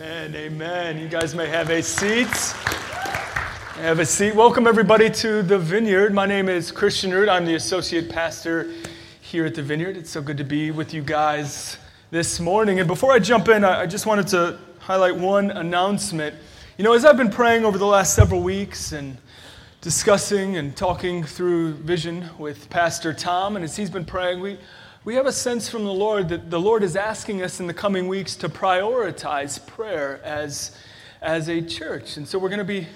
Amen, amen. You guys may have a seat. Have a seat. Welcome, everybody, to the Vineyard. My name is Christian Root. I'm the associate pastor here at the Vineyard. It's so good to be with you guys this morning. And before I jump in, I just wanted to highlight one announcement. You know, as I've been praying over the last several weeks and discussing and talking through vision with Pastor Tom, and as he's been praying, we we have a sense from the Lord that the Lord is asking us in the coming weeks to prioritize prayer as, as a church. And so we're going to be,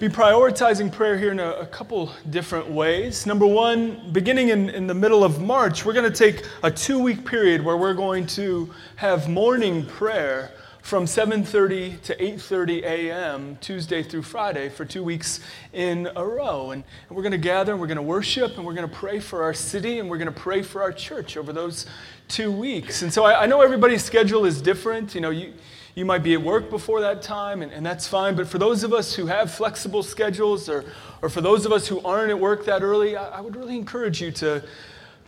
be prioritizing prayer here in a, a couple different ways. Number one, beginning in, in the middle of March, we're going to take a two week period where we're going to have morning prayer from 7:30 to 8:30 a.m. Tuesday through Friday for two weeks in a row, and, and we're going to gather and we're going to worship and we're going to pray for our city and we're going to pray for our church over those two weeks. And so I, I know everybody's schedule is different. You know, you you might be at work before that time, and, and that's fine. But for those of us who have flexible schedules, or or for those of us who aren't at work that early, I, I would really encourage you to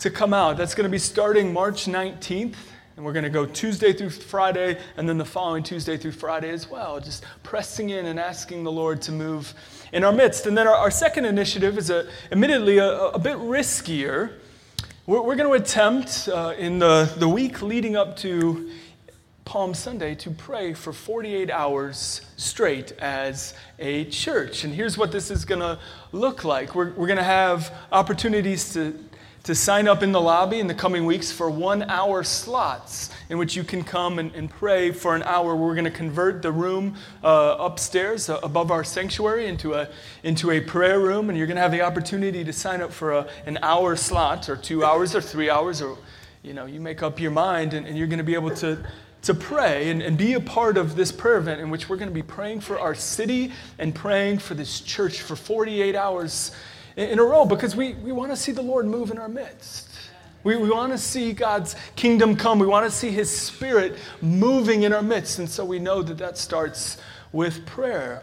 to come out. That's going to be starting March 19th. And we're going to go Tuesday through Friday, and then the following Tuesday through Friday as well, just pressing in and asking the Lord to move in our midst. And then our, our second initiative is a, admittedly a, a bit riskier. We're, we're going to attempt uh, in the, the week leading up to Palm Sunday to pray for 48 hours straight as a church. And here's what this is going to look like we're, we're going to have opportunities to to sign up in the lobby in the coming weeks for one hour slots in which you can come and, and pray for an hour. We're going to convert the room uh, upstairs uh, above our sanctuary into a, into a prayer room, and you're going to have the opportunity to sign up for a, an hour slot, or two hours, or three hours, or you know, you make up your mind, and, and you're going to be able to to pray and, and be a part of this prayer event in which we're going to be praying for our city and praying for this church for 48 hours in a row because we, we want to see the Lord move in our midst. We, we want to see God's kingdom come. We want to see His Spirit moving in our midst. And so we know that that starts with prayer.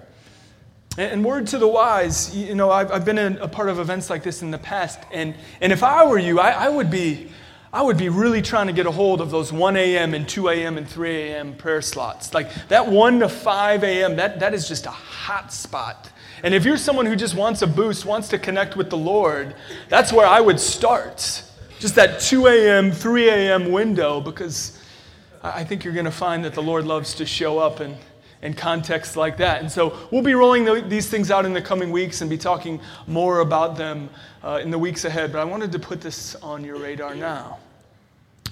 And, word to the wise, you know, I've, I've been a part of events like this in the past. And, and if I were you, I, I would be. I would be really trying to get a hold of those 1 a.m. and 2 a.m. and 3 a.m. prayer slots. Like that 1 to 5 a.m., that, that is just a hot spot and if you're someone who just wants a boost, wants to connect with the Lord, that's where I would start. Just that 2 a.m., 3 a.m. window, because I think you're going to find that the Lord loves to show up in, in contexts like that. And so we'll be rolling the, these things out in the coming weeks and be talking more about them uh, in the weeks ahead. But I wanted to put this on your radar now.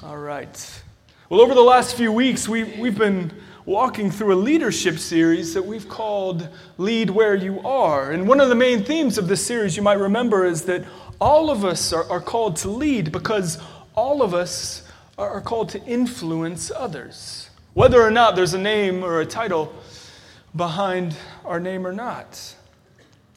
All right. Well, over the last few weeks, we, we've been walking through a leadership series that we've called Lead Where You Are. And one of the main themes of this series, you might remember, is that all of us are, are called to lead because all of us are, are called to influence others. Whether or not there's a name or a title behind our name or not.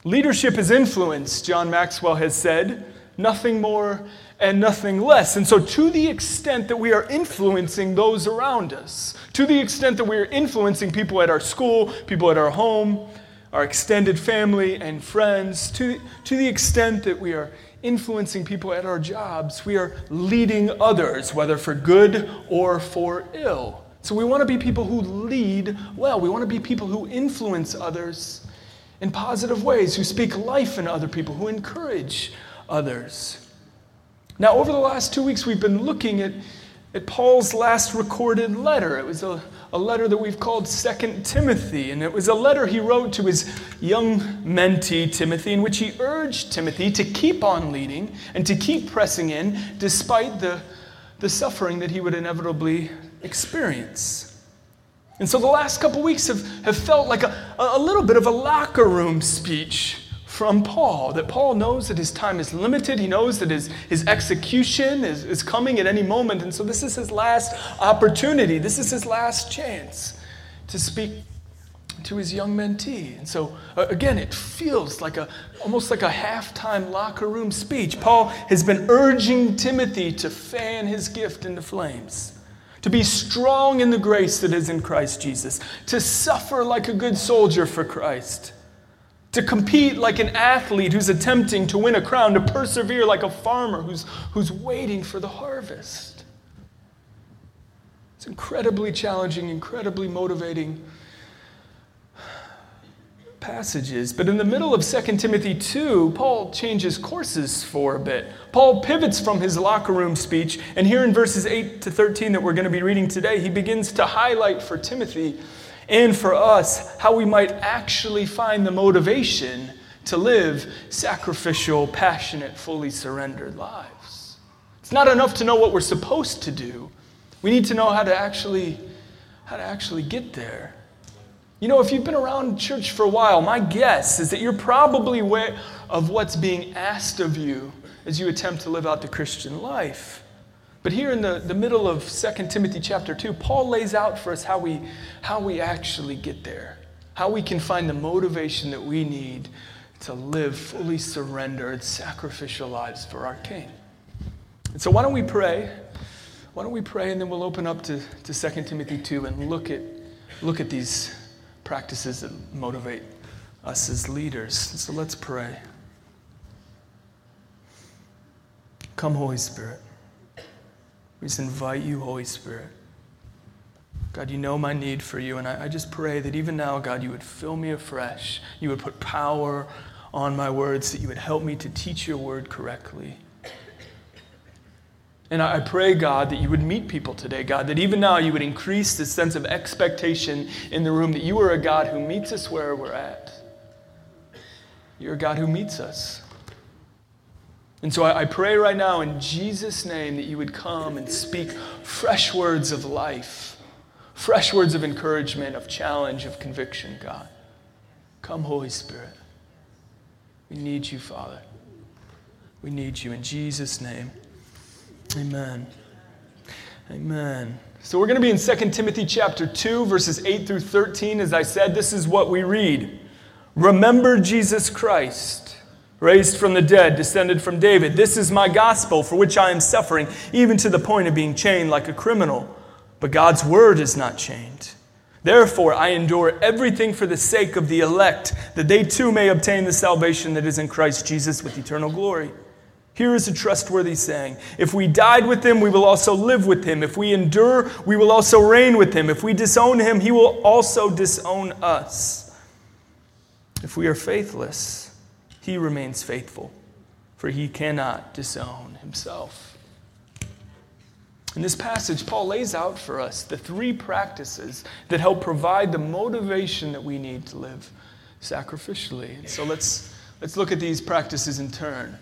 Leadership is influence, John Maxwell has said, nothing more and nothing less. And so, to the extent that we are influencing those around us, to the extent that we are influencing people at our school, people at our home, our extended family and friends, to, to the extent that we are influencing people at our jobs, we are leading others, whether for good or for ill. So, we want to be people who lead well. We want to be people who influence others in positive ways, who speak life in other people, who encourage others. Now, over the last two weeks, we've been looking at, at Paul's last recorded letter. It was a, a letter that we've called Second Timothy, and it was a letter he wrote to his young mentee, Timothy, in which he urged Timothy to keep on leading and to keep pressing in despite the, the suffering that he would inevitably experience. And so the last couple weeks have, have felt like a, a little bit of a locker room speech from Paul that Paul knows that his time is limited. He knows that his, his execution is, is coming at any moment. And so this is his last opportunity. This is his last chance to speak to his young mentee. And so, uh, again, it feels like a almost like a halftime locker room speech. Paul has been urging Timothy to fan his gift into flames, to be strong in the grace that is in Christ Jesus, to suffer like a good soldier for Christ to compete like an athlete who's attempting to win a crown, to persevere like a farmer who's, who's waiting for the harvest. It's incredibly challenging, incredibly motivating passages. But in the middle of 2 Timothy 2, Paul changes courses for a bit. Paul pivots from his locker room speech, and here in verses 8 to 13 that we're going to be reading today, he begins to highlight for Timothy and for us how we might actually find the motivation to live sacrificial, passionate, fully surrendered lives. It's not enough to know what we're supposed to do. We need to know how to actually how to actually get there. You know, if you've been around church for a while, my guess is that you're probably aware of what's being asked of you as you attempt to live out the Christian life. But here in the, the middle of 2 Timothy chapter 2, Paul lays out for us how we, how we actually get there, how we can find the motivation that we need to live fully surrendered, sacrificial lives for our King. And so, why don't we pray? Why don't we pray and then we'll open up to, to 2 Timothy 2 and look at, look at these practices that motivate us as leaders. So let's pray. Come, Holy Spirit. We just invite you, Holy Spirit. God, you know my need for you, and I, I, just pray that even now, God, you would fill me afresh. You would put power on my words, that you would help me to teach your word correctly. And I pray, God, that you would meet people today, God, that even now you would increase the sense of expectation in the room, that you are a God who meets us where we're at. You're a God who meets us. And so I, pray right now in Jesus' name that you would come and speak fresh words of life, fresh words of encouragement, of challenge, of conviction, God. Come, Holy Spirit. We need you, Father. We need you in Jesus' name. Amen. Amen. So we're going to be in 2 Timothy chapter 2 verses 8 through 13 as I said this is what we read. Remember Jesus Christ, raised from the dead, descended from David. This is my gospel for which I am suffering even to the point of being chained like a criminal. But God's word is not chained. Therefore, I endure everything for the sake of the elect, that they too may obtain the salvation that is in Christ Jesus with eternal glory. Here is a trustworthy saying If we died with him, we will also live with him. If we endure, we will also reign with him. If we disown him, he will also disown us. If we are faithless, he remains faithful, for he cannot disown himself. In this passage, Paul lays out for us the three practices that help provide the motivation that we need to live sacrificially. So let's, let's look at these practices in turn.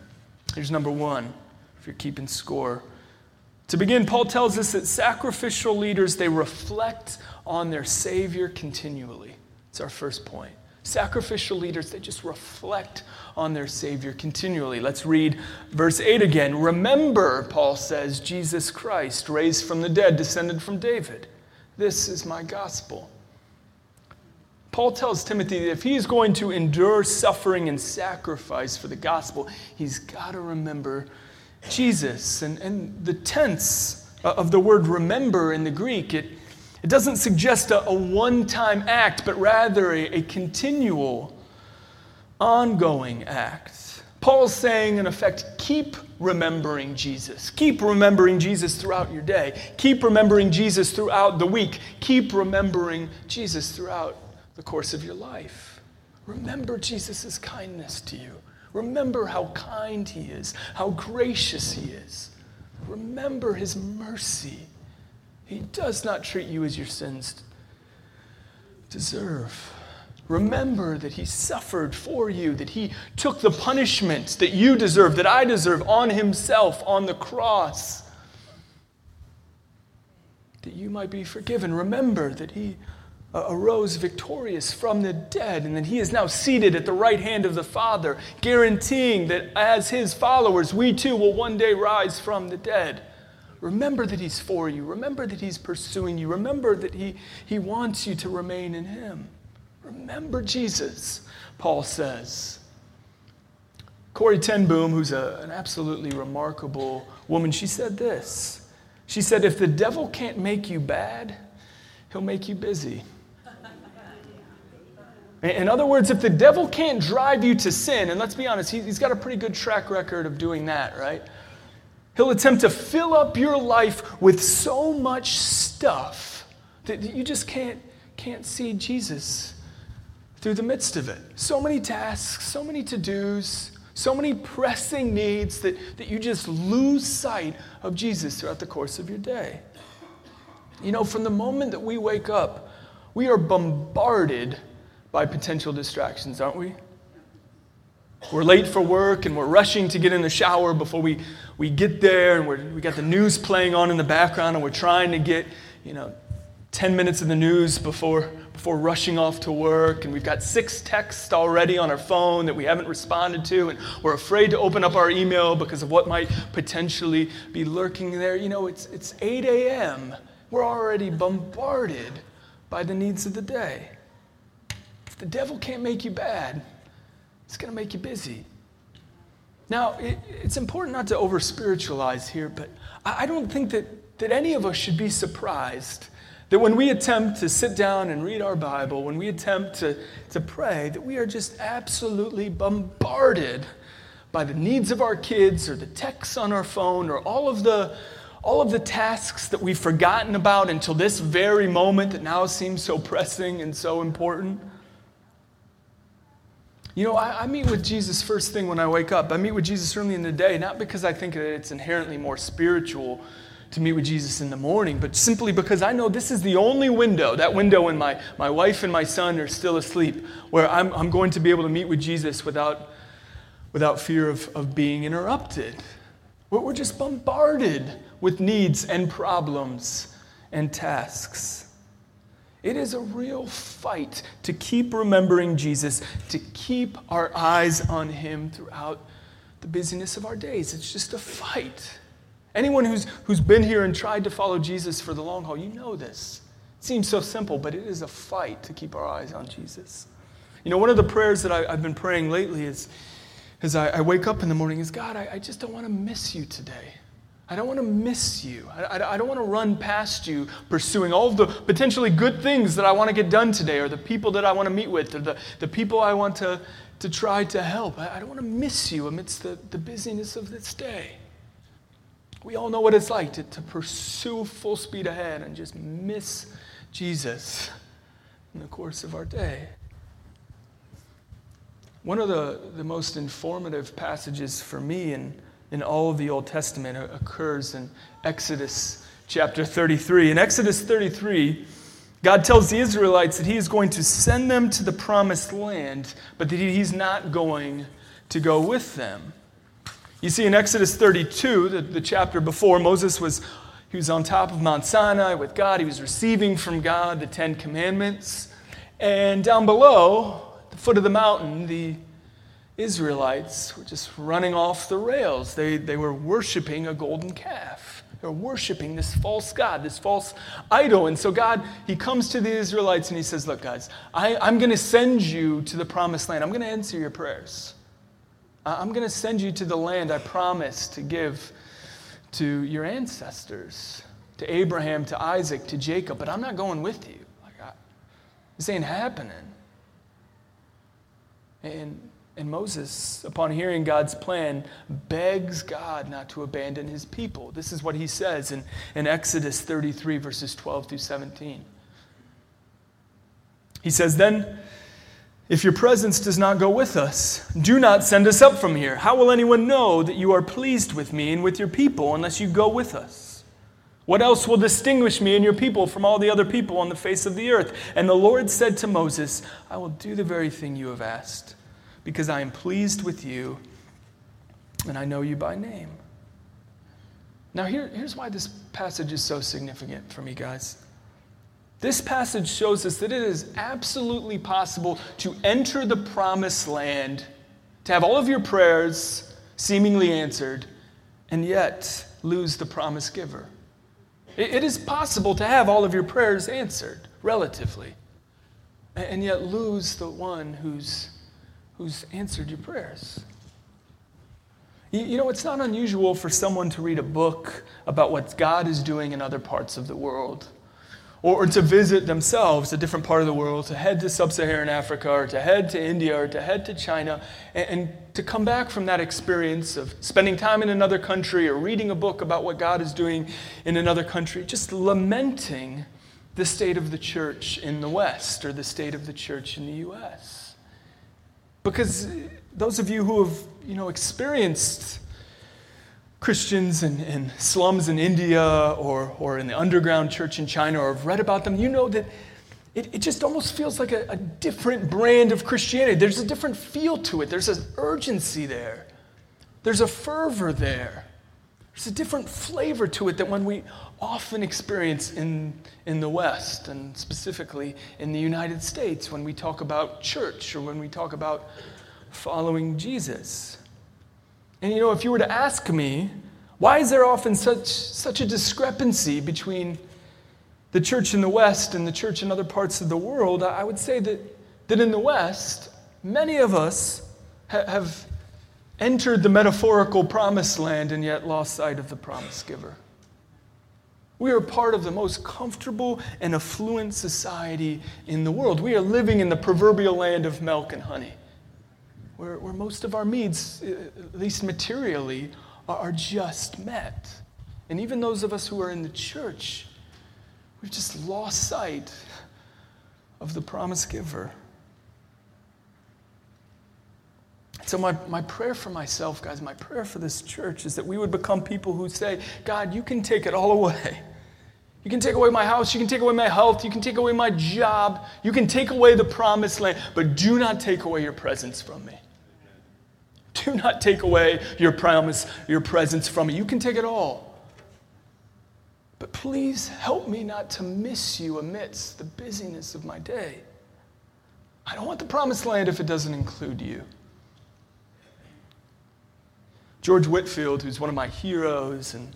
Here's number one, if you're keeping score. To begin, Paul tells us that sacrificial leaders, they reflect on their Savior continually. It's our first point. Sacrificial leaders, they just reflect on their Savior continually. Let's read verse 8 again. Remember, Paul says, Jesus Christ, raised from the dead, descended from David. This is my gospel. Paul tells Timothy that if he's going to endure suffering and sacrifice for the gospel, he's got to remember Jesus. And, and the tense of the word remember in the Greek, it, it doesn't suggest a, a one time act, but rather a, a continual, ongoing act. Paul's saying, in effect, keep remembering Jesus. Keep remembering Jesus throughout your day. Keep remembering Jesus throughout the week. Keep remembering Jesus throughout the course of your life. Remember Jesus' kindness to you. Remember how kind he is, how gracious he is. Remember his mercy. He does not treat you as your sins deserve. Remember that he suffered for you, that he took the punishment that you deserve, that I deserve, on himself on the cross, that you might be forgiven. Remember that he uh, arose victorious from the dead, and that he is now seated at the right hand of the Father, guaranteeing that as his followers, we too will one day rise from the dead. Remember that he's for you. Remember that he's pursuing you. Remember that he, he wants you to remain in him. Remember Jesus, Paul says. Corrie ten Boom, who's a, an absolutely remarkable woman, she said this. She said, If the devil can't make you bad, he'll make you busy. In other words, if the devil can't drive you to sin, and let's be honest, he's got a pretty good track record of doing that, right? He'll attempt to fill up your life with so much stuff that you just can't, can't see Jesus through the midst of it. So many tasks, so many to dos, so many pressing needs that, that you just lose sight of Jesus throughout the course of your day. You know, from the moment that we wake up, we are bombarded by potential distractions, aren't we? We're late for work and we're rushing to get in the shower before we, we get there and we're, we got the news playing on in the background and we're trying to get, you know, 10 minutes of the news before, before rushing off to work. And we've got six texts already on our phone that we haven't responded to. And we're afraid to open up our email because of what might potentially be lurking there. You know, it's, it's 8 a.m. We're already bombarded by the needs of the day. If the devil can't make you bad, it's going to make you busy. Now, it, it's important not to over spiritualize here, but I, I don't think that, that any of us should be surprised that when we attempt to sit down and read our Bible, when we attempt to, to pray, that we are just absolutely bombarded by the needs of our kids or the texts on our phone or all of the all of the tasks that we've forgotten about until this very moment that now seems so pressing and so important. You know, I, I, meet with Jesus first thing when I wake up. I meet with Jesus early in the day, not because I think that it's inherently more spiritual to meet with Jesus in the morning, but simply because I know this is the only window, that window when my, my wife and my son are still asleep, where I'm, I'm going to be able to meet with Jesus without, without fear of, of being interrupted. We're, we're just bombarded with needs and problems and tasks. It is a real fight to keep remembering Jesus, to keep our eyes on Him throughout the busyness of our days. It's just a fight. Anyone who's, who's been here and tried to follow Jesus for the long haul, you know this. It seems so simple, but it is a fight to keep our eyes on Jesus. You know, one of the prayers that I, have been praying lately is, as I, I, wake up in the morning is God, I, I just don't want to miss you today. I don't want to miss you. I, I, I don't want to run past you pursuing all of the potentially good things that I want to get done today, or the people that I want to meet with, or the, the people I want to, to try to help. I, I don't want to miss you amidst the, the busyness of this day. We all know what it's like to, to pursue full speed ahead and just miss Jesus in the course of our day. One of the, the most informative passages for me in, in all of the Old Testament occurs in Exodus chapter 33. In Exodus 33, God tells the Israelites that He is going to send them to the promised land, but that He's not going to go with them. You see, in Exodus 32, the, the chapter before, Moses was he was on top of Mount Sinai with God. He was receiving from God the Ten Commandments. And down below, the foot of the mountain, the Israelites were just running off the rails. They, they were worshiping a golden calf. They were worshiping this false God, this false idol. And so God, He comes to the Israelites and He says, Look, guys, I, I'm going to send you to the promised land. I'm going to answer your prayers. I'm going to send you to the land I promised to give to your ancestors, to Abraham, to Isaac, to Jacob, but I'm not going with you. Like, I, this ain't happening. And, and Moses, upon hearing God's plan, begs God not to abandon his people. This is what he says in, in Exodus 33, verses 12 through 17. He says, Then if your presence does not go with us, do not send us up from here. How will anyone know that you are pleased with me and with your people unless you go with us? What else will distinguish me and your people from all the other people on the face of the earth? And the Lord said to Moses, I will do the very thing you have asked, because I am pleased with you and I know you by name. Now, here, here's why this passage is so significant for me, guys. This passage shows us that it is absolutely possible to enter the promised land, to have all of your prayers seemingly answered, and yet lose the promise giver. it is possible to have all of your prayers answered, relatively, and yet lose the one who's, who's answered your prayers. You know, it's not unusual for someone to read a book about what God is doing in other parts of the world or, to visit themselves a different part of the world, to head to sub Saharan Africa, or to head to India, or to head to China, and, and, to come back from that experience of spending time in another country or reading a book about what God is doing in another country, just lamenting the state of the church in the West or the state of the church in the U.S. Because those of you who have you know, experienced Christians in, in slums in India or, or in the underground church in China or have read about them, you know that it, it just almost feels like a, a different brand of Christianity. There's a different feel to it, there's an urgency there, there's a fervor there. There's a different flavor to it that when we often experience in, in the West, and specifically in the United States when we talk about church or when we talk about following Jesus. And you know, if you were to ask me, why is there often such, such a discrepancy between the church in the West and the church in other parts of the world? I would say that, that in the West, many of us ha- have entered the metaphorical promised land and yet lost sight of the promise giver. We are part of the most comfortable and affluent society in the world. We are living in the proverbial land of milk and honey where, where most of our needs, at least materially, are just met. And even those of us who are in the church, we've just lost sight of the promise giver. So, my, my prayer for myself, guys, my prayer for this church is that we would become people who say, God, you can take it all away. You can take away my house, you can take away my health, you can take away my job, you can take away the promised land, but do not take away your presence from me. Do not take away your promise, your presence from me. You can take it all. But please help me not to miss you amidst the busyness of my day. I don't want the promised land if it doesn't include you. George Whitefield, who's one of my heroes and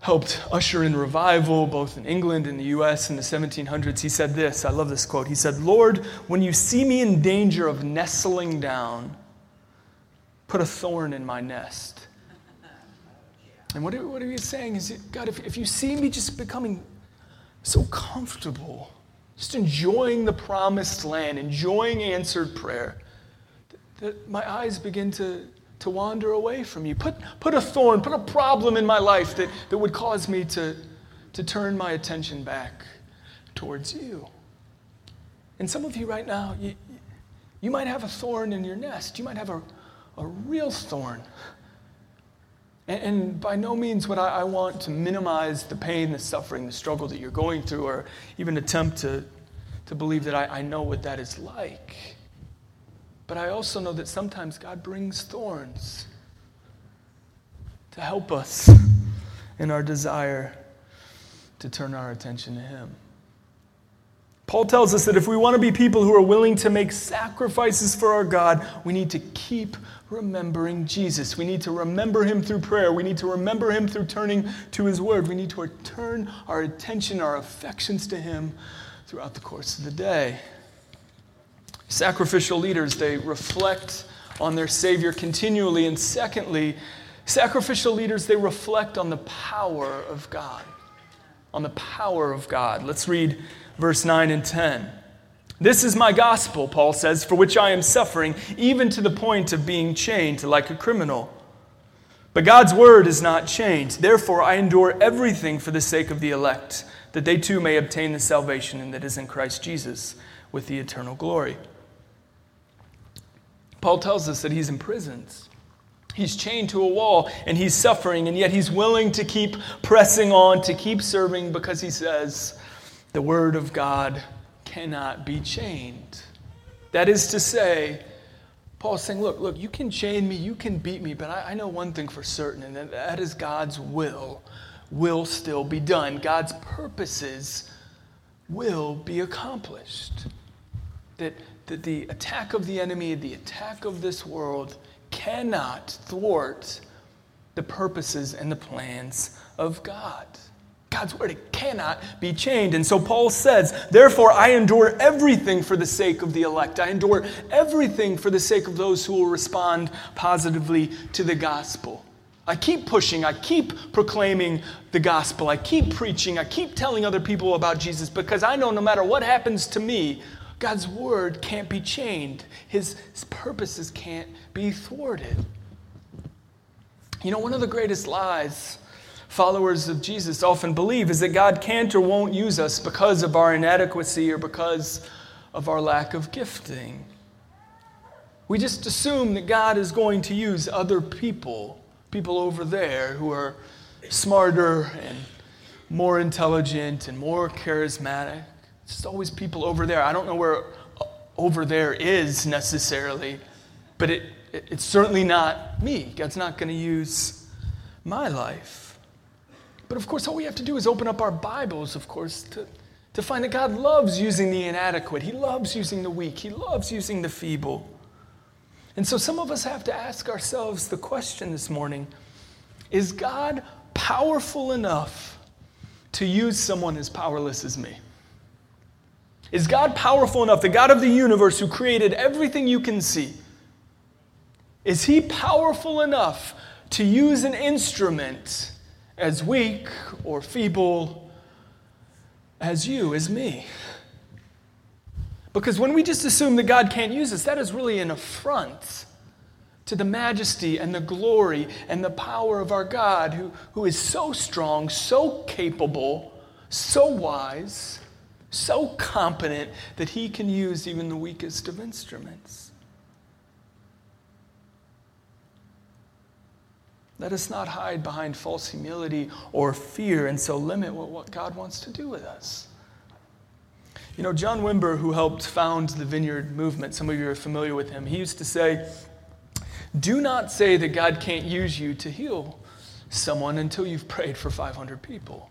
helped usher in revival both in England and the US in the 1700s, he said this. I love this quote. He said, Lord, when you see me in danger of nestling down, put a thorn in my nest. And what are, what are you saying is, God, if, if you see me just becoming so comfortable, just enjoying the promised land, enjoying answered prayer, that my eyes begin to, to wander away from you. Put, put a thorn, put a problem in my life that, that would cause me to, to turn my attention back towards you. And some of you right now, you, you might have a thorn in your nest. You might have a, a real thorn. And, and by no means would I, I, want to minimize the pain, the suffering, the struggle that you're going through, or even attempt to, to believe that I, I know what that is like. But I also know that sometimes God brings thorns to help us in our desire to turn our attention to Him. Paul tells us that if we want to be people who are willing to make sacrifices for our God, we need to keep remembering Jesus. We need to remember him through prayer. We need to remember him through turning to his word. We need to turn our attention, our affections to him throughout the course of the day. Sacrificial leaders, they reflect on their Savior continually. And secondly, sacrificial leaders, they reflect on the power of God. On the power of God. Let's read verse 9 and 10. This is my gospel, Paul says, for which I am suffering, even to the point of being chained like a criminal. But God's word is not changed. Therefore, I endure everything for the sake of the elect, that they too may obtain the salvation that is in Christ Jesus with the eternal glory. Paul tells us that he's in prisons. He's chained to a wall and he's suffering, and yet he's willing to keep pressing on, to keep serving, because he says, the Word of God cannot be chained. That is to say, Paul's saying, look, look, you can chain me, you can beat me, but I, I know one thing for certain, and that, that is God's will will still be done. God's purposes will be accomplished. That, that the attack of the enemy, the attack of this world, cannot thwart the purposes and the plans of God. God's word, it cannot be chained. And so Paul says, Therefore, I endure everything for the sake of the elect. I endure everything for the sake of those who will respond positively to the gospel. I keep pushing, I keep proclaiming the gospel, I keep preaching, I keep telling other people about Jesus because I know no matter what happens to me, God's word can't be chained, His, purposes can't be thwarted. You know, one of the greatest lies followers of Jesus often believe is that God can't or won't use us because of our inadequacy or because of our lack of gifting. We just assume that God is going to use other people people over there who are smarter and more intelligent and more charismatic. Just always people over there. I don't know where uh, over there is necessarily, but it, it it's certainly not me. God's not going to use my life. But of course, all we have to do is open up our Bibles, of course, to, to find that God loves using the inadequate. He loves using the weak. He loves using the feeble. And so some of us have to ask ourselves the question this morning Is God powerful enough to use someone as powerless as me? Is God powerful enough, the God of the universe who created everything you can see? Is he powerful enough to use an instrument as weak or feeble as you, as me? Because when we just assume that God can't use us, that is really an affront to the majesty and the glory and the power of our God, who, who is so strong, so capable, so wise, so competent that he can use even the weakest of instruments. Let us not hide behind false humility or fear and so limit what, God wants to do with us. You know, John Wimber, who helped found the Vineyard movement, some of you are familiar with him, he used to say, Do not say that God can't use you to heal someone until you've prayed for 500 people.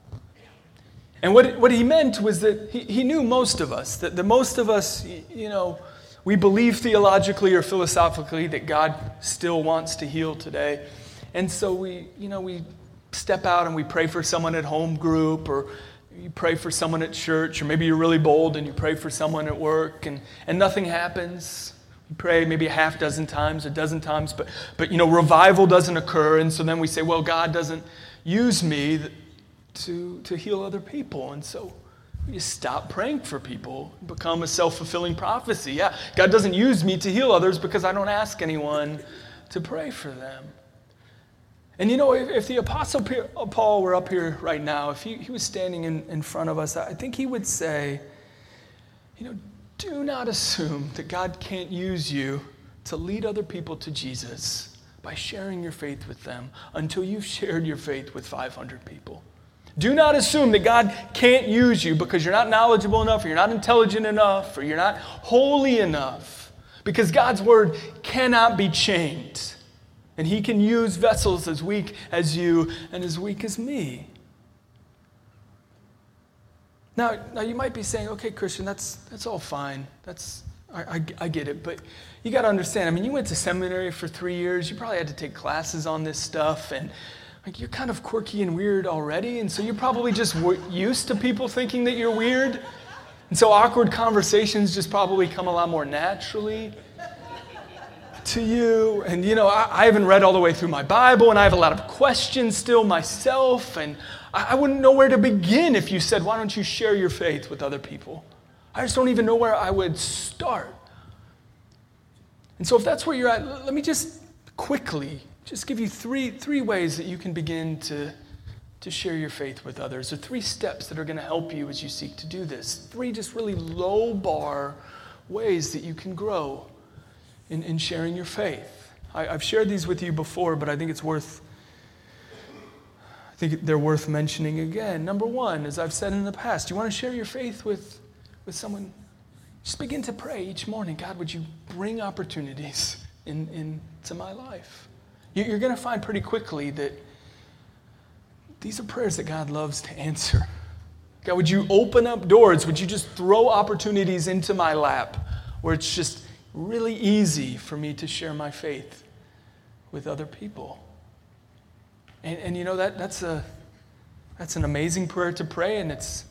And what, what he meant was that he, he knew most of us, that the most of us, you know, we believe theologically or philosophically that God still wants to heal today. And so we, you know, we step out and we pray for someone at home group or you pray for someone at church, or maybe you're really bold and you pray for someone at work and, and nothing happens. We pray maybe a half dozen times, a dozen times, but, but you know, revival doesn't occur. And so then we say, well, God doesn't use me to, to heal other people. And so you stop praying for people, become a self fulfilling prophecy. Yeah, God doesn't use me to heal others because I don't ask anyone to pray for them. And you know, if, if, the Apostle uh, Paul were up here right now, if he, he was standing in, in front of us, I think he would say, you know, do not assume that God can't use you to lead other people to Jesus by sharing your faith with them until you've shared your faith with 500 people. Do not assume that God can't use you because you're not knowledgeable enough, or you're not intelligent enough, or you're not holy enough, because God's word cannot be chained. And he can use vessels as weak as you and as weak as me. Now, now you might be saying, okay, Christian, that's, that's all fine. That's, I, I, I get it. But you got to understand, I mean, you went to seminary for three years. You probably had to take classes on this stuff. And like, you're kind of quirky and weird already. And so you're probably just used to people thinking that you're weird. And so awkward conversations just probably come a lot more naturally to you. And, you know, I, I, haven't read all the way through my Bible, and I have a lot of questions still myself. And I, I wouldn't know where to begin if you said, Why don't you share your faith with other people? I just don't even know where I would start. And so, if that's where you're at, let me just quickly just give you three, three ways that you can begin to, to share your faith with others, or three steps that are going to help you as you seek to do this. Three just really low bar ways that you can grow in, in sharing your faith. I, I've shared these with you before, but I think it's worth I think they're worth mentioning again. Number one, as I've said in the past, you want to share your faith with, with someone, just begin to pray each morning God, would you bring opportunities in, into my life? You're going to find pretty quickly that these are prayers that God loves to answer. God, would you open up doors? Would you just throw opportunities into my lap where it's just really easy for me to share my faith with other people. And, and you know, that, that's, a, that's an amazing prayer to pray, and it's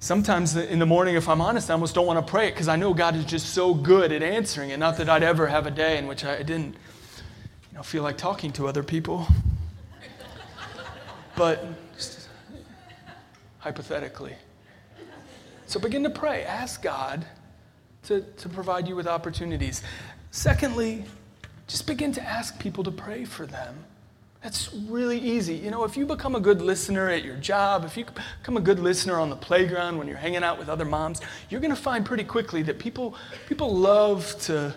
sometimes in the morning, if I'm honest, I almost don't want to pray it because I know God is just so good at answering it. Not that I'd ever have a day in which I didn't, you know, feel like talking to other people. but hypothetically. So begin to pray. Ask God to, to provide you with opportunities. Secondly, just begin to ask people to pray for them. That's really easy. You know, if you become a good listener at your job, if you become a good listener on the playground when you're hanging out with other moms, you're going to find pretty quickly that people, people love to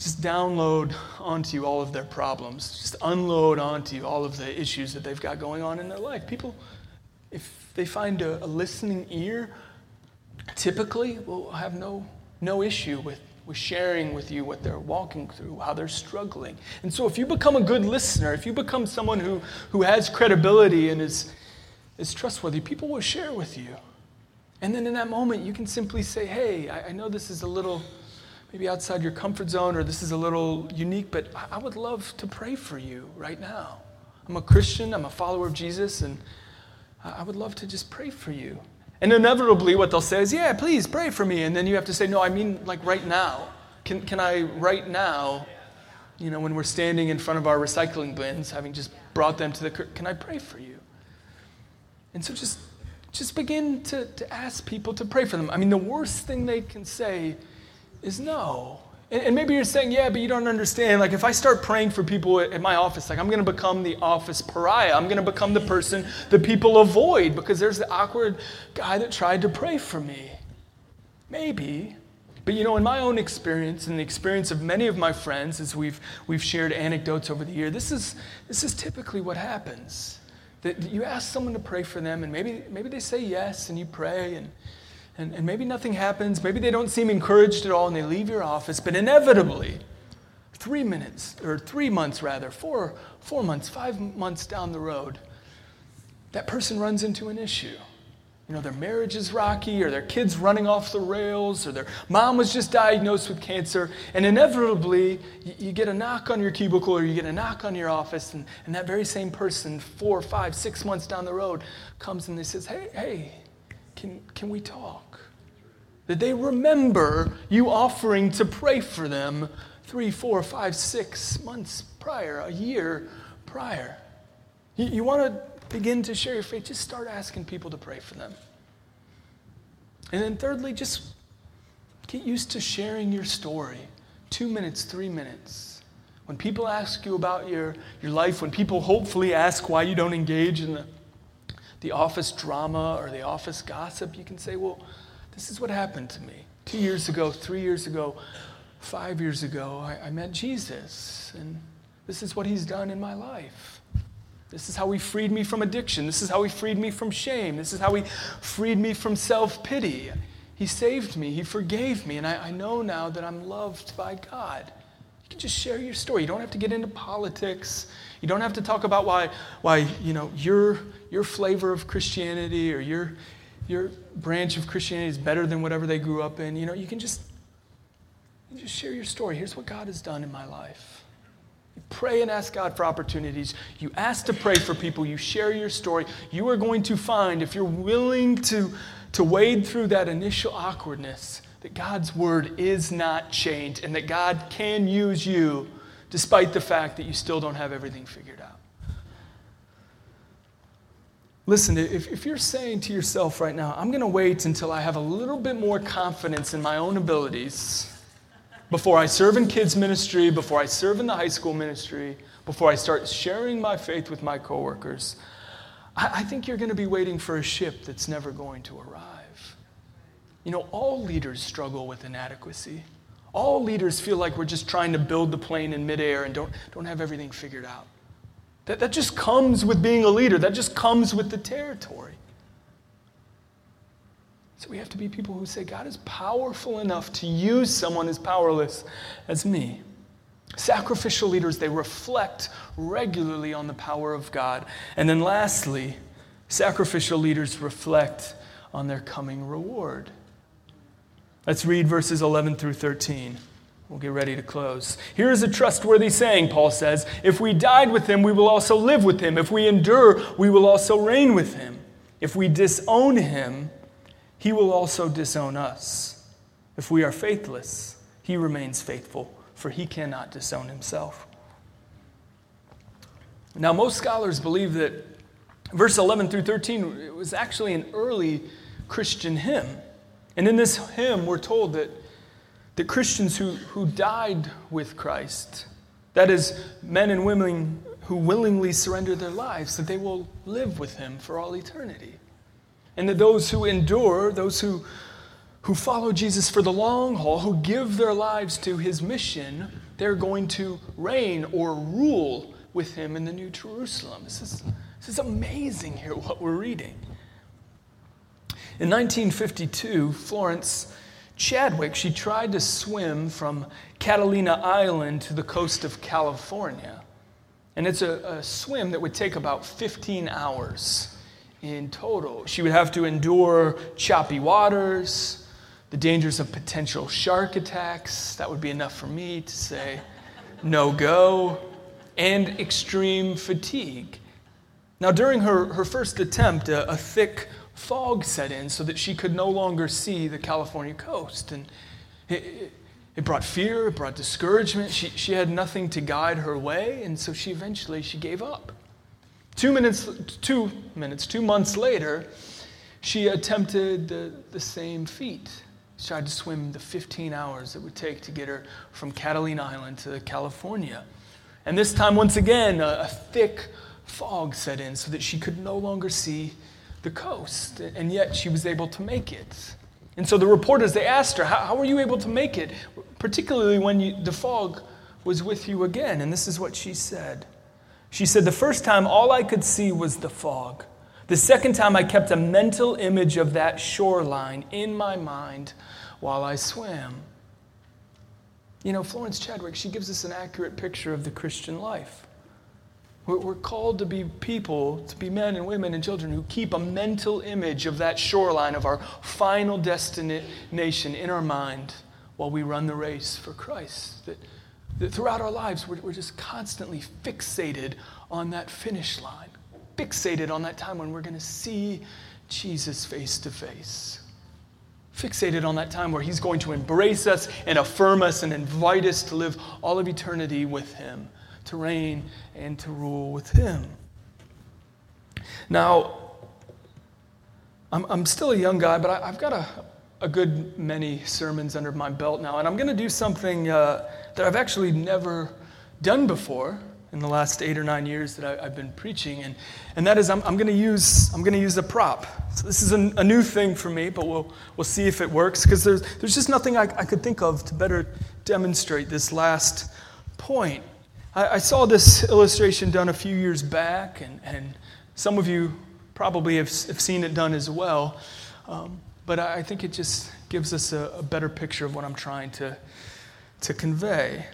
just download onto you all of their problems, just unload onto you all of the issues that they've got going on in their life. People, if they find a, a listening ear, typically will have no, no issue with with sharing with you what they're walking through, how they're struggling. And so if you become a good listener, if you become someone who, who has credibility and is, is trustworthy, people will share with you. And then in that moment, you can simply say, hey, I, I know this is a little maybe outside your comfort zone or this is a little unique, but I, would love to pray for you right now. I'm a Christian, I'm a follower of Jesus, and I would love to just pray for you. And inevitably, what they'll say is, Yeah, please pray for me. And then you have to say, No, I mean like right now. Can, can I right now, you know, when we're standing in front of our recycling bins, having just brought them to the, can I pray for you? And so just, just begin to, to ask people to pray for them. I mean, the worst thing they can say is no. And, and maybe you're saying, yeah, but you don't understand. Like, if I start praying for people at, at my office, like, I'm going to become the office pariah. I'm going to become the person that people avoid because there's the awkward guy that tried to pray for me. Maybe. But you know, in my own experience and the experience of many of my friends, as we've, we've shared anecdotes over the year, this is, this is typically what happens. That you ask someone to pray for them, and maybe, maybe they say yes, and you pray, and and, and maybe nothing happens. Maybe they don't seem encouraged at all and they leave your office, but inevitably, three minutes, or three months rather, four, four months, five months down the road, that person runs into an issue. You know, their marriage is rocky, or their kid's running off the rails, or their mom was just diagnosed with cancer, and inevitably, you, get a knock on your cubicle or you get a knock on your office, and, and that very same person, four, five, six months down the road, comes and they says, Hey, hey, can, can we talk? That they remember you offering to pray for them three, four, five, six months prior, a year prior. You, you want to begin to share your faith, just start asking people to pray for them. And then, thirdly, just get used to sharing your story two minutes, three minutes. When people ask you about your, your life, when people hopefully ask why you don't engage in the the office drama or the office gossip, you can say, well, this is what happened to me. Two years ago, three years ago, five years ago, I, I met Jesus, and this is what he's done in my life. This is how he freed me from addiction. This is how he freed me from shame. This is how he freed me from self pity. He saved me, he forgave me, and I, I know now that I'm loved by God. You can just share your story. You don't have to get into politics. You don't have to talk about why, why you know, your, your flavor of Christianity or your, your branch of Christianity is better than whatever they grew up in. You know, you can just, you just share your story. Here's what God has done in my life. You pray and ask God for opportunities. You ask to pray for people. You share your story. You are going to find, if you're willing to, to wade through that initial awkwardness, that God's word is not chained and that God can use you despite the fact that you still don't have everything figured out. Listen, if, if you're saying to yourself right now, I'm going to wait until I have a little bit more confidence in my own abilities before I serve in kids' ministry, before I serve in the high school ministry, before I start sharing my faith with my coworkers, I, I think you're going to be waiting for a ship that's never going to arrive. You know, all leaders struggle with inadequacy. All leaders feel like we're just trying to build the plane in midair and don't, don't have everything figured out. That, that just comes with being a leader, that just comes with the territory. So we have to be people who say, God is powerful enough to use someone as powerless as me. Sacrificial leaders, they reflect regularly on the power of God. And then lastly, sacrificial leaders reflect on their coming reward. Let's read verses 11 through 13. We'll get ready to close. Here is a trustworthy saying, Paul says If we died with him, we will also live with him. If we endure, we will also reign with him. If we disown him, he will also disown us. If we are faithless, he remains faithful, for he cannot disown himself. Now, most scholars believe that verse 11 through 13 was actually an early Christian hymn. And in this hymn, we're told that, that Christians who, who died with Christ, that is, men and women who willingly surrender their lives, that they will live with him for all eternity. And that those who endure, those who, who follow Jesus for the long haul, who give their lives to his mission, they're going to reign or rule with him in the New Jerusalem. This is, this is amazing here, what we're reading. In 1952, Florence Chadwick, she tried to swim from Catalina Island to the coast of California. And it's a, a swim that would take about 15 hours in total. She would have to endure choppy waters, the dangers of potential shark attacks. That would be enough for me to say no go, and extreme fatigue. Now, during her, her first attempt, a, a thick fog set in so that she could no longer see the California coast. And it, it, it brought fear, it brought discouragement. She, she had nothing to guide her way, and so she eventually she gave up. Two minutes, two minutes, two months later, she attempted the, the same feat. She tried to swim the 15 hours it would take to get her from Catalina Island to California. And this time, once again, a, a thick fog set in so that she could no longer see the coast, and yet she was able to make it. And so the reporters, they asked her, How, were you able to make it? Particularly when you, the fog was with you again. And this is what she said. She said, The first time, all I could see was the fog. The second time, I kept a mental image of that shoreline in my mind while I swam. You know, Florence Chadwick, she gives us an accurate picture of the Christian life. We're called to be people, to be men and women and children who keep a mental image of that shoreline of our final destination in our mind while we run the race for Christ. That, that throughout our lives, we're, we're just constantly fixated on that finish line, fixated on that time when we're going to see Jesus face to face. Fixated on that time where He's going to embrace us and affirm us and invite us to live all of eternity with Him to reign and to rule with him. Now, I'm, I'm still a young guy, but I, have got a, a good many sermons under my belt now, and I'm going to do something uh, that I've actually never done before in the last eight or nine years that I, have been preaching, and, and that is I'm, going to use I'm going to use a prop. So this is a, a, new thing for me, but we'll we'll see if it works because there's there's just nothing I, I could think of to better demonstrate this last point. I, I saw this illustration done a few years back, and, and some of you probably have, have seen it done as well. Um, but I, I think it just gives us a, a, better picture of what I'm trying to, to convey.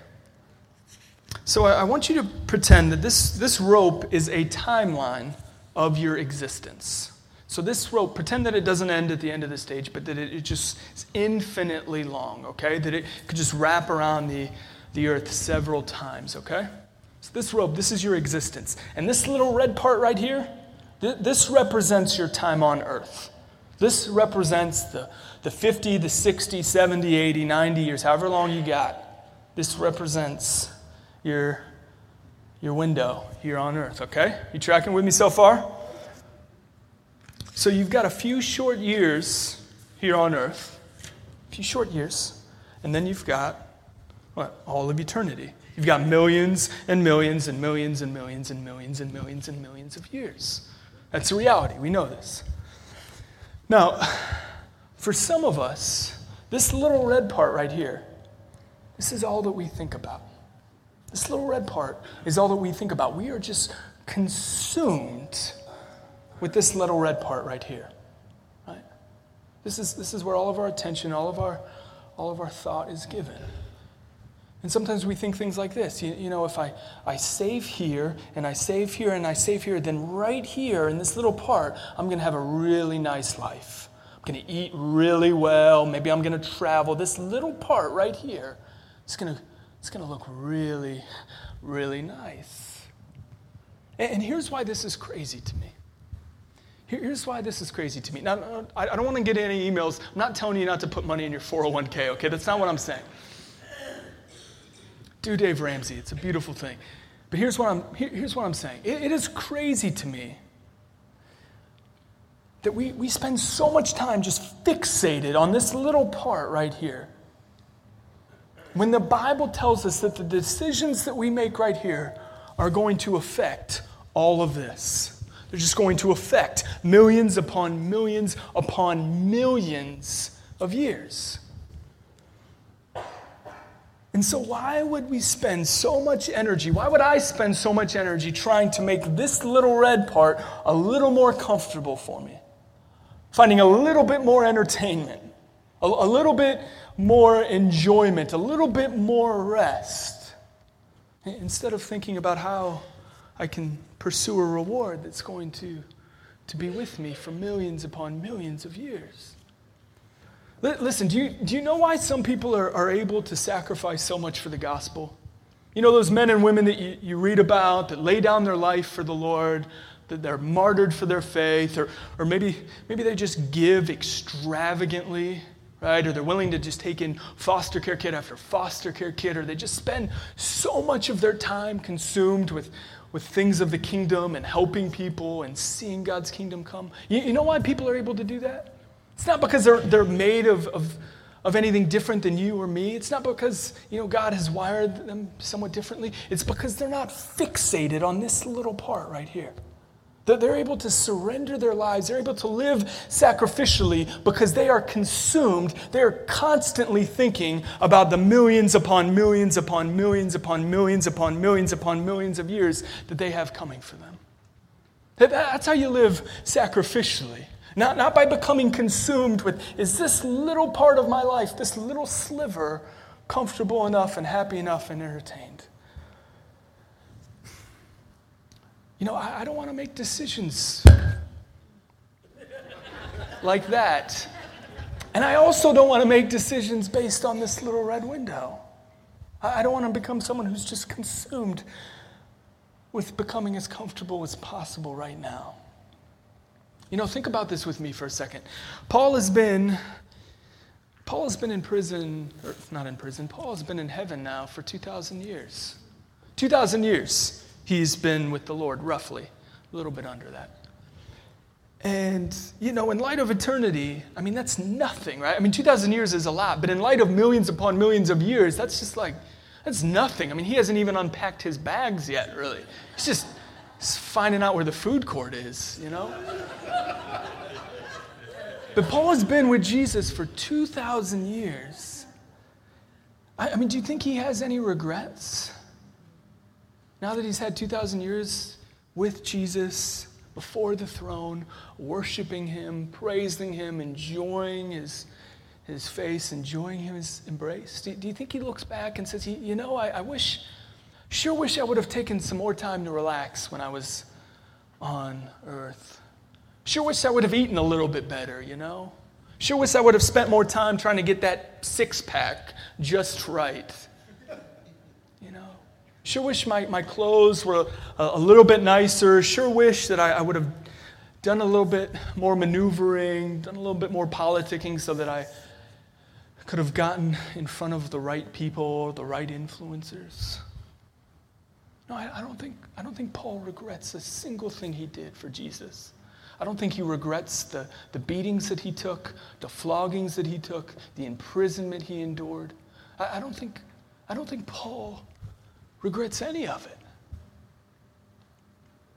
So I, I want you to pretend that this, this rope is a timeline of your existence. So this rope, pretend that it doesn't end at the end of the stage, but that it, it just is infinitely long, okay? That it could just wrap around the, the earth several times, okay? So this robe, this is your existence. And this little red part right here, th- this represents your time on earth. This represents the, the 50, the 60, 70, 80, 90 years, however long you got. This represents your, your window here on earth, okay? You tracking with me so far? So you've got a few short years here on earth, a few short years, and then you've got what? All of eternity. You've got millions and millions and millions and millions and millions and millions and millions of years. That's the reality. We know this. Now, for some of us, this little red part right here, this is all that we think about. This little red part is all that we think about. We are just consumed with this little red part right here. Right? This is, this is where all of our attention, all of our, all of our thought is given. And sometimes we think things like this you, you, know, if I, I save here and I save here and I save here, then right here in this little part, I'm going to have a really nice life. I'm going to eat really well. Maybe I'm going to travel. This little part right here, it's going to, it's going to look really, really nice. And, and here's why this is crazy to me. Here's why this is crazy to me. Now, I don't want to get any emails. I'm not telling you not to put money in your 401k, okay? That's not what I'm saying do Dave Ramsey. It's a beautiful thing. But here's what I'm, here, here's what I'm saying it, it is crazy to me that we, we spend so much time just fixated on this little part right here. When the Bible tells us that the decisions that we make right here are going to affect all of this. They're just going to affect millions upon millions upon millions of years. And so, why would we spend so much energy? Why would I spend so much energy trying to make this little red part a little more comfortable for me? Finding a little bit more entertainment, a, a little bit more enjoyment, a little bit more rest, instead of thinking about how I can pursue a reward that's going to, to be with me for millions upon millions of years. Listen, do you, do you know why some people are, are able to sacrifice so much for the gospel? You know, those men and women that you, you read about that lay down their life for the Lord, that they're martyred for their faith, or, or maybe, maybe they just give extravagantly, right? Or they're willing to just take in foster care kid after foster care kid, or they just spend so much of their time consumed with, with things of the kingdom and helping people and seeing God's kingdom come. You, you know why people are able to do that? It's not because they're, they're made of, of, of anything different than you or me. It's not because you know, God has wired them somewhat differently. It's because they're not fixated on this little part right here. That they're able to surrender their lives, they're able to live sacrificially because they are consumed. They're constantly thinking about the millions upon millions upon millions upon millions upon millions upon millions of years that they have coming for them. That's how you live sacrificially. Not, not by becoming consumed with, is this little part of my life, this little sliver, comfortable enough and happy enough and entertained? You know, I, I don't want to make decisions like that. And I also don't want to make decisions based on this little red window. I don't want to become someone who's just consumed with becoming as comfortable as possible right now. You know, think about this with me for a second. Paul has been Paul has been in prison, or not in prison, Paul has been in heaven now for 2,000 years. 2,000 years he's been with the Lord, roughly, a little bit under that. And, you know, in light of eternity, I mean, that's nothing, right? I mean, 2,000 years is a lot, but in light of millions upon millions of years, that's just like, that's nothing. I mean, he hasn't even unpacked his bags yet, really. He's just finding out where the food court is, you know? But Paul has been with Jesus for 2,000 years. I, I, mean, do you think he has any regrets? Now that he's had 2,000 years with Jesus, before the throne, worshiping him, praising him, enjoying his, his face, enjoying his embrace, do, do you think he looks back and says, You know, I, I wish Sure wish I would have taken some more time to relax when I was on earth. Sure wish I would have eaten a little bit better, you know? Sure wish I would have spent more time trying to get that six pack just right. You know? Sure wish my, my clothes were a, a little bit nicer. Sure wish that I, I would have done a little bit more maneuvering, done a little bit more politicking so that I could have gotten in front of the right people, the right influencers. No, I, I, don't think, I don't think Paul regrets a single thing he did for Jesus. I don't think he regrets the, the beatings that he took, the floggings that he took, the imprisonment he endured. I, I, don't, think, I don't think Paul regrets any of it.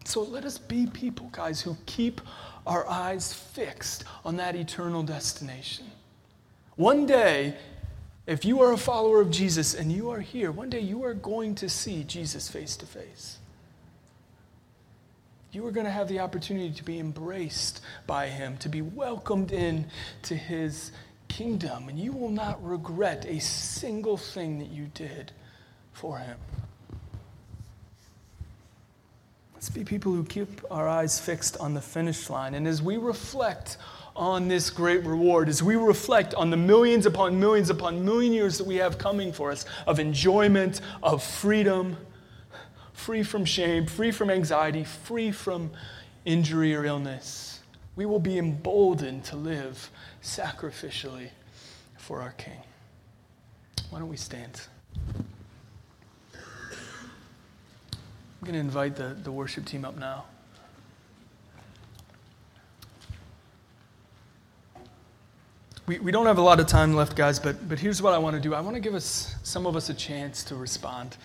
So let us be people, guys, who keep our eyes fixed on that eternal destination. One day, if you are a follower of Jesus and you are here, one day you are going to see Jesus face to face. You are going to have the opportunity to be embraced by him, to be welcomed in to his kingdom, and you will not regret a single thing that you did for him. Let's be people who keep our eyes fixed on the finish line. And as we reflect on this great reward as we reflect on the millions upon millions upon million years that we have coming for us of enjoyment, of freedom, free from shame, free from anxiety, free from injury or illness. We will be emboldened to live sacrificially for our King. Why don't we stand? I'm going to invite the, the worship team up now. We, we don't have a lot of time left, guys, but, but here's what I want to do. I want to give us, some of us, a chance to respond.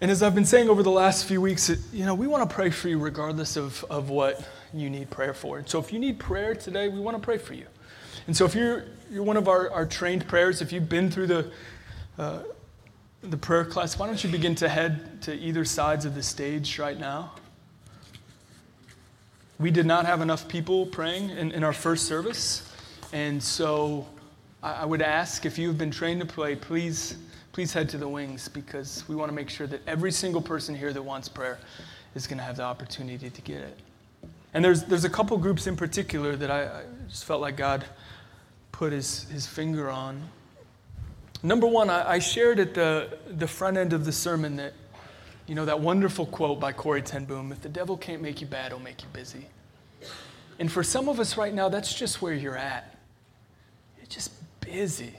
And as I've been saying over the last few weeks, you know, we want to pray for you regardless of, of what you need prayer for. And so if you need prayer today, we want to pray for you. And so if you're, you're one of our, our trained prayers, if you've been through the, uh, the prayer class, why don't you begin to head to either sides of the stage right now? We did not have enough people praying in, in our first service. And so I would ask if you've been trained to pray, please, please head to the wings because we want to make sure that every single person here that wants prayer is going to have the opportunity to get it. And there's, there's a couple groups in particular that I, I just felt like God put his, his finger on. Number one, I, I shared at the, the front end of the sermon that, you know, that wonderful quote by Corrie ten Boom if the devil can't make you bad, he'll make you busy. And for some of us right now, that's just where you're at just busy.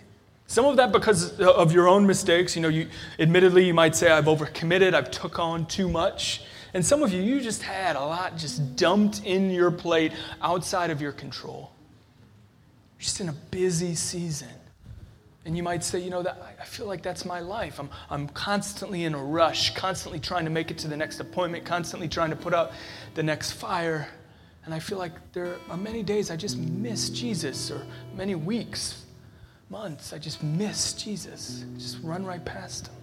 Some of that because of your own mistakes. You know, you admittedly you might say I've overcommitted, I've took on too much. And some of you you just had a lot just dumped in your plate outside of your control. Just in a busy season. And you might say, you know, that, I feel like that's my life. I'm, I'm constantly in a rush, constantly trying to make it to the next appointment, constantly trying to put out the next fire. And I feel like there are many days I just miss Jesus, or many weeks, months, I just miss Jesus. Just run right past him.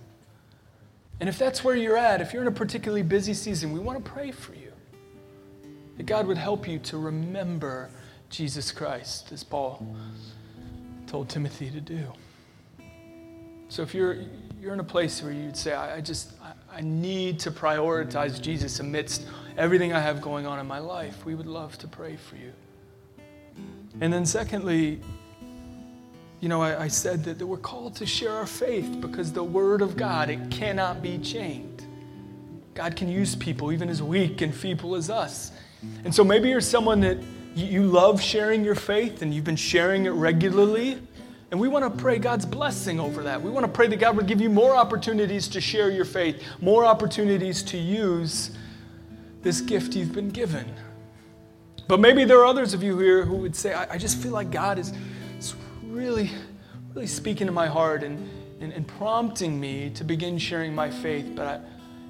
And if that's where you're at, if you're in a particularly busy season, we want to pray for you. That God would help you to remember Jesus Christ, as Paul told Timothy to do. So if you're you're in a place where you'd say, I, I just I, I need to prioritize Jesus amidst everything I have going on in my life, we would love to pray for you. And then, secondly, you know, I, I said that, that we're called to share our faith because the Word of God, it cannot be chained. God can use people even as weak and feeble as us. And so maybe you're someone that you love sharing your faith and you've been sharing it regularly. And we want to pray God's blessing over that. We want to pray that God would give you more opportunities to share your faith, more opportunities to use this gift you've been given. But maybe there are others of you here who would say, I, I just feel like God is, really, really speaking to my heart and, and, and, prompting me to begin sharing my faith. But I,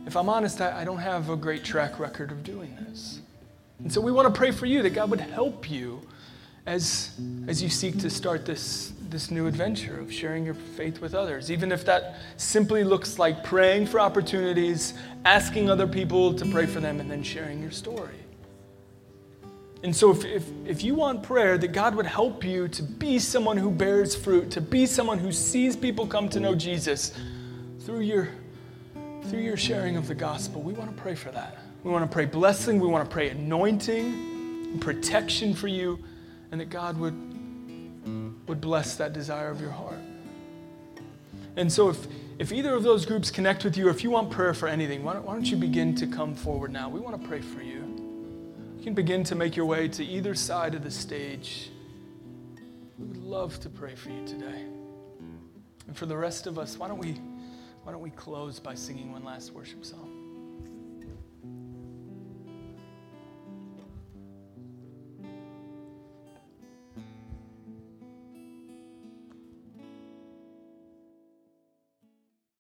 if I'm honest, I, I don't have a great track record of doing this. And so we want to pray for you that God would help you as, as you seek to start this, this new adventure of sharing your faith with others, even if that simply looks like praying for opportunities, asking other people to pray for them, and then sharing your story. And so, if, if, if you want prayer, that God would help you to be someone who bears fruit, to be someone who sees people come to know Jesus through your, through your sharing of the gospel, we want to pray for that. We want to pray blessing, we want to pray anointing, protection for you, and that God would would bless that desire of your heart. And so, if, if either of those groups connect with you, or if you want prayer for anything, why don't, why don't you begin to come forward now? We want to pray for you. You can begin to make your way to either side of the stage. We would love to pray for you today. And for the rest of us, why don't we, why don't we close by singing one last worship song?